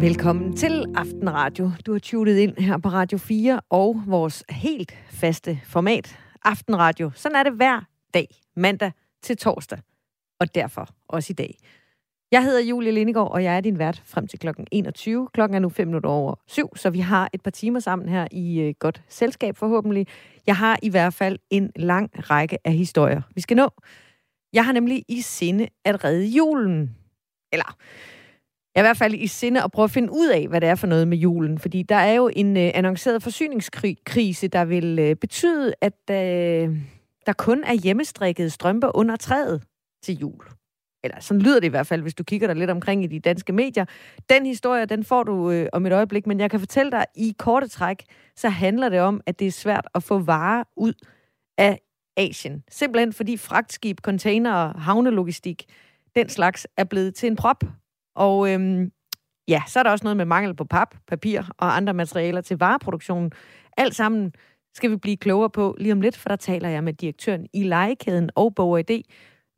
Velkommen til Aftenradio. Du har tunet ind her på Radio 4 og vores helt faste format, Aftenradio. Sådan er det hver dag, mandag til torsdag, og derfor også i dag. Jeg hedder Julie Lindegård, og jeg er din vært frem til klokken 21. Klokken er nu 5 minutter over syv, så vi har et par timer sammen her i øh, godt selskab forhåbentlig. Jeg har i hvert fald en lang række af historier, vi skal nå. Jeg har nemlig i sinde at redde julen. Eller, jeg er i hvert fald i sinde at prøve at finde ud af, hvad det er for noget med julen. Fordi der er jo en øh, annonceret forsyningskrise, der vil øh, betyde, at øh, der kun er hjemmestrikkede strømper under træet til jul. Eller sådan lyder det i hvert fald, hvis du kigger dig lidt omkring i de danske medier. Den historie, den får du øh, om et øjeblik, men jeg kan fortælle dig, i korte træk, så handler det om, at det er svært at få varer ud af Asien. Simpelthen fordi fragtskib, container, havnelogistik, den slags er blevet til en prop. Og øhm, ja, så er der også noget med mangel på pap, papir og andre materialer til vareproduktionen. Alt sammen skal vi blive klogere på lige om lidt, for der taler jeg med direktøren i legekæden og Bog ID.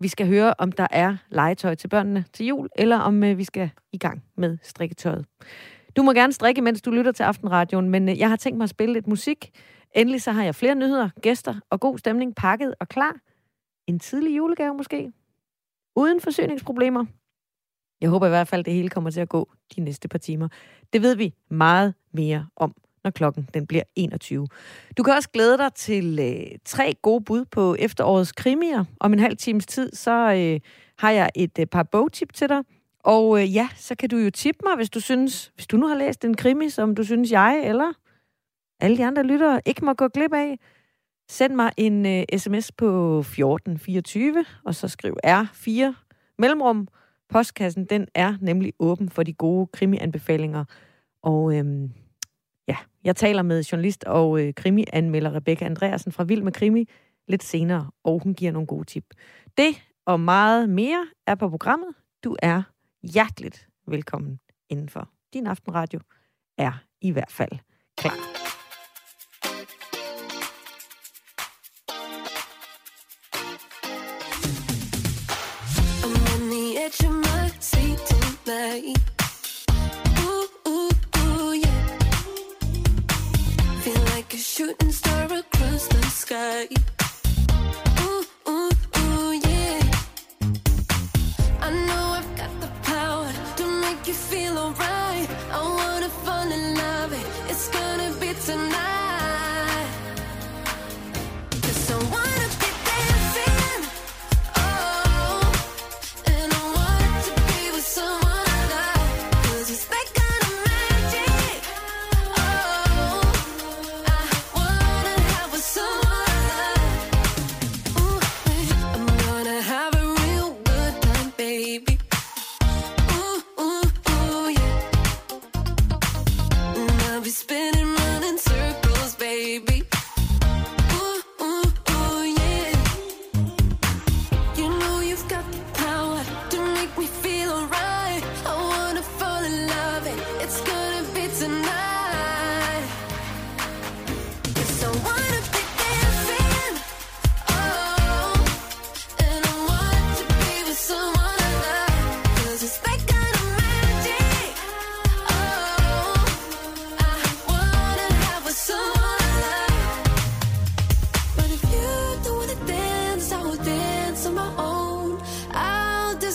Vi skal høre, om der er legetøj til børnene til jul, eller om øh, vi skal i gang med strikketøjet. Du må gerne strikke, mens du lytter til Aftenradioen, men øh, jeg har tænkt mig at spille lidt musik. Endelig så har jeg flere nyheder, gæster og god stemning pakket og klar. En tidlig julegave måske. Uden forsyningsproblemer. Jeg håber i hvert fald, at det hele kommer til at gå de næste par timer. Det ved vi meget mere om, når klokken den bliver 21. Du kan også glæde dig til øh, tre gode bud på efterårets krimier. Om en halv times tid, så øh, har jeg et øh, par bogtip til dig. Og øh, ja, så kan du jo tippe mig, hvis du synes, hvis du nu har læst en krimi, som du synes jeg eller alle de andre lyttere ikke må gå glip af. Send mig en øh, sms på 1424, og så skriv R4 mellemrum. Postkassen, den er nemlig åben for de gode krimianbefalinger. Og øhm, ja, jeg taler med journalist og øh, krimianmelder Rebecca Andreasen fra Vild med Krimi lidt senere, og hun giver nogle gode tip. Det og meget mere er på programmet. Du er hjerteligt velkommen indenfor. Din aftenradio er i hvert fald klar. The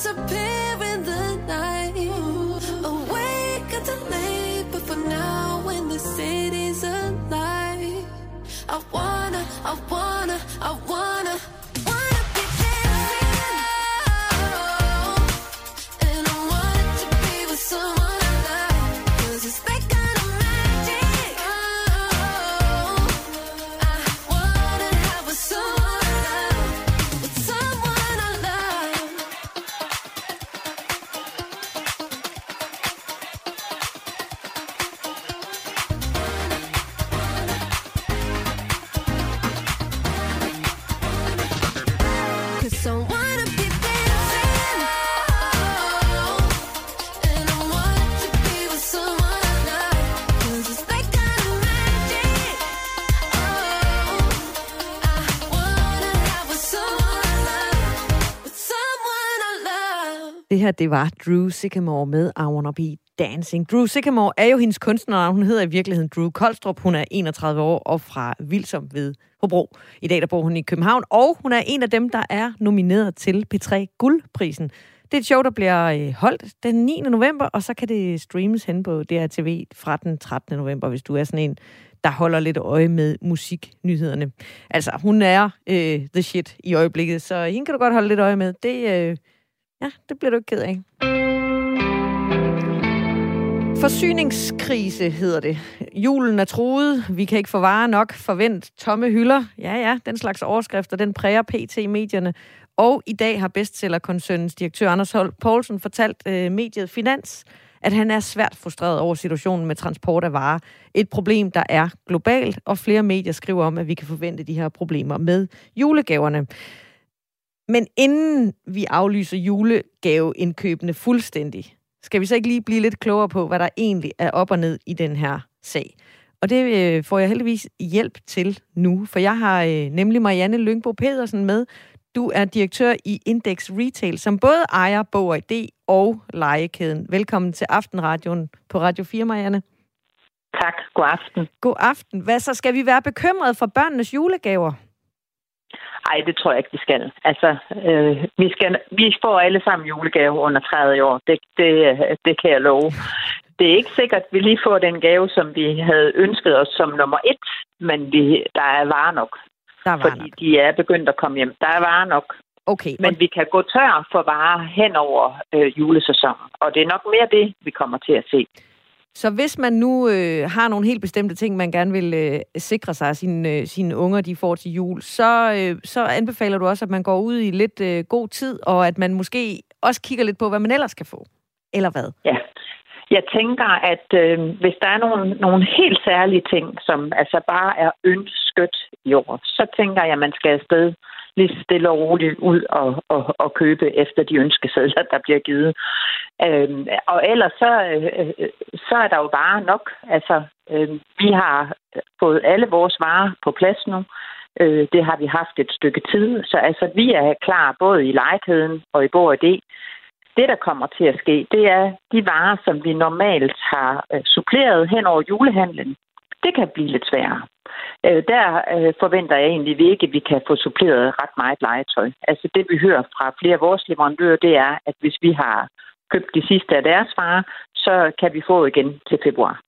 disappear in the night. Awake until late, but for now, when the city's alive, I wanna, I wanna, I wanna. Det her, det var Drew Sycamore med I Wanna Be Dancing. Drew Sycamore er jo hendes kunstnernavn. hun hedder i virkeligheden Drew Koldstrup. Hun er 31 år og fra Vilsom ved Hobro. I dag der bor hun i København, og hun er en af dem, der er nomineret til P3 Guldprisen. Det er et show, der bliver øh, holdt den 9. november, og så kan det streames hen på DRTV fra den 13. november, hvis du er sådan en, der holder lidt øje med musiknyhederne. Altså, hun er øh, the shit i øjeblikket, så hende kan du godt holde lidt øje med. Det, øh, ja, det bliver du ikke ked af. Forsyningskrise hedder det. Julen er truet, vi kan ikke få varer nok, forvent tomme hylder. Ja, ja, den slags overskrifter, den præger pt. medierne. Og i dag har bestsellerkoncernens direktør Anders Holt Poulsen fortalt øh, mediet Finans, at han er svært frustreret over situationen med transport af varer. Et problem, der er globalt, og flere medier skriver om, at vi kan forvente de her problemer med julegaverne. Men inden vi aflyser julegaveindkøbene fuldstændig, skal vi så ikke lige blive lidt klogere på, hvad der egentlig er op og ned i den her sag. Og det øh, får jeg heldigvis hjælp til nu, for jeg har øh, nemlig Marianne Lyngbo Pedersen med. Du er direktør i Index Retail, som både ejer Bog ID og Lejekæden. Velkommen til Aftenradioen på Radio 4, Marianne. Tak. God aften. God aften. Hvad så? Skal vi være bekymrede for børnenes julegaver? Ej, det tror jeg ikke, vi skal. Altså, øh, vi, skal, vi får alle sammen julegave under 30 år. Det, det, det kan jeg love. Det er ikke sikkert, at vi lige får den gave, som vi havde ønsket os som nummer et, men vi, der er varer nok. Der er varer fordi nok. de er begyndt at komme hjem. Der er varer nok. Okay, Men vi kan gå tør for varer hen over øh, julesæsonen. Og det er nok mere det, vi kommer til at se. Så hvis man nu øh, har nogle helt bestemte ting, man gerne vil øh, sikre sig, at sine, øh, sine unger de får til jul, så, øh, så anbefaler du også, at man går ud i lidt øh, god tid, og at man måske også kigger lidt på, hvad man ellers kan få. Eller hvad? Ja. Jeg tænker, at øh, hvis der er nogle, nogle helt særlige ting, som altså bare er ønsket i år, så tænker jeg, at man skal afsted lige stille og roligt ud og, og, og købe efter de ønskesedler, der bliver givet. Øhm, og ellers så, øh, øh så er der jo varer nok. Altså, øh, vi har fået alle vores varer på plads nu. Øh, det har vi haft et stykke tid. Så altså, vi er klar både i lejekæden og i Bog det. Det, der kommer til at ske, det er de varer, som vi normalt har øh, suppleret hen over julehandlen. Det kan blive lidt sværere. Øh, der øh, forventer jeg egentlig ikke, at vi kan få suppleret ret meget legetøj. Altså det, vi hører fra flere af vores leverandører, det er, at hvis vi har købt de sidste af deres varer, så kan vi få igen til februar.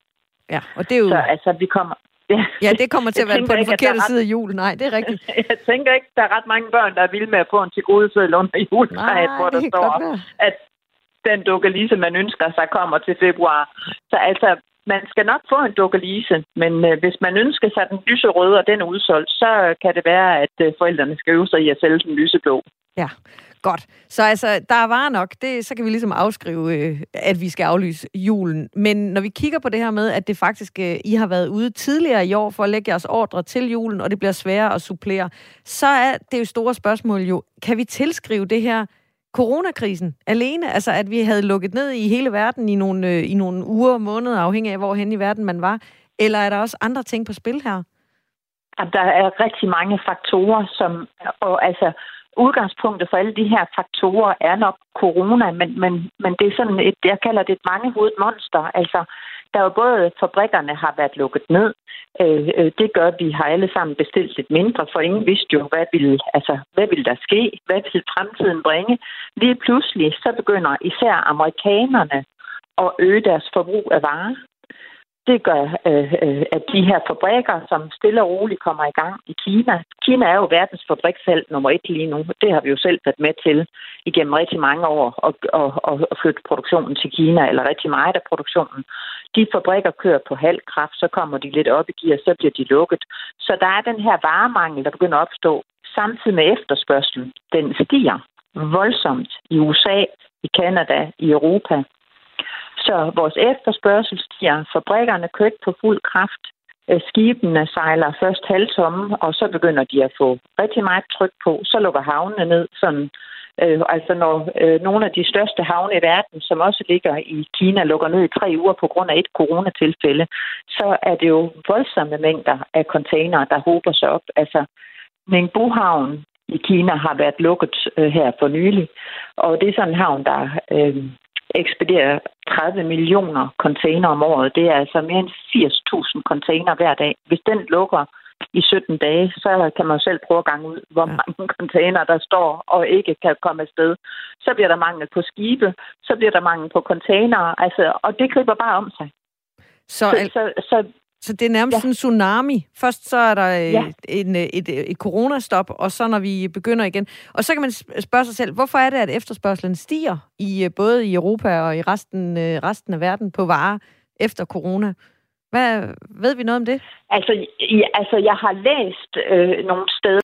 Ja, og det er jo... Så altså, vi kommer... Ja, Ja, det kommer til at være på den forkerte er ret- side af jul. Nej, det er rigtigt. Jeg tænker ikke, der er ret mange børn, der er vilde med at få en til gode seddel under juletræet, hvor der står, at den dukkelise, man ønsker sig, kommer til februar. Så altså, man skal nok få en dukkelise, men øh, hvis man ønsker sig den lyserøde, og den er udsolgt, så øh, kan det være, at øh, forældrene skal øve sig i at sælge den lyseblå. Ja, godt. Så altså, der er varer nok. Det, så kan vi ligesom afskrive, øh, at vi skal aflyse julen. Men når vi kigger på det her med, at det faktisk, øh, I har været ude tidligere i år for at lægge jeres ordre til julen, og det bliver sværere at supplere, så er det jo store spørgsmål jo, kan vi tilskrive det her coronakrisen alene? Altså, at vi havde lukket ned i hele verden i nogle, øh, i nogle uger og måneder, afhængig af, hvorhen i verden man var? Eller er der også andre ting på spil her? Der er rigtig mange faktorer, som, og altså, udgangspunktet for alle de her faktorer er nok corona, men, men, men det er sådan et, jeg kalder det et mangehovedet monster. Altså, der er jo både fabrikkerne har været lukket ned. Øh, øh, det gør, at vi har alle sammen bestilt lidt mindre, for ingen vidste jo, hvad ville, altså, hvad ville der ske? Hvad ville fremtiden bringe? Lige pludselig, så begynder især amerikanerne at øge deres forbrug af varer. Det gør, øh, øh, at de her fabrikker, som stille og roligt kommer i gang i Kina. Kina er jo verdens fabriksheld nummer et lige nu. Det har vi jo selv været med til igennem rigtig mange år at, at, at, at flytte produktionen til Kina, eller rigtig meget af produktionen. De fabrikker kører på halv kraft, så kommer de lidt op i gear, så bliver de lukket. Så der er den her varemangel, der begynder at opstå, samtidig med efterspørgselen. Den stiger voldsomt i USA, i Kanada, i Europa. Så vores efterspørgsel stiger. Fabrikkerne kører på fuld kraft. Øh, skibene sejler først halvtomme, og så begynder de at få rigtig meget tryk på. Så lukker havnene ned. Sådan, øh, altså når øh, nogle af de største havne i verden, som også ligger i Kina, lukker ned i tre uger på grund af et coronatilfælde, så er det jo voldsomme mængder af containere, der hober sig op. Altså Ningbo Havn i Kina har været lukket øh, her for nylig. Og det er sådan en havn, der øh, ekspederer 30 millioner container om året. Det er altså mere end 80.000 container hver dag. Hvis den lukker i 17 dage, så kan man selv prøve at gange ud, hvor ja. mange container der står og ikke kan komme afsted. Så bliver der mangel på skibe, så bliver der mangel på container, altså, og det griber bare om sig. Så, så, så, så så det er nærmest ja. en tsunami. Først så er der øh, ja. en, øh, et, et, et coronastop, og så når vi begynder igen. Og så kan man spørge sig selv, hvorfor er det, at efterspørgselen stiger i øh, både i Europa og i resten, resten af verden på varer efter corona? Hvad, ved vi noget om det? Altså, ja, altså jeg har læst øh, nogle steder,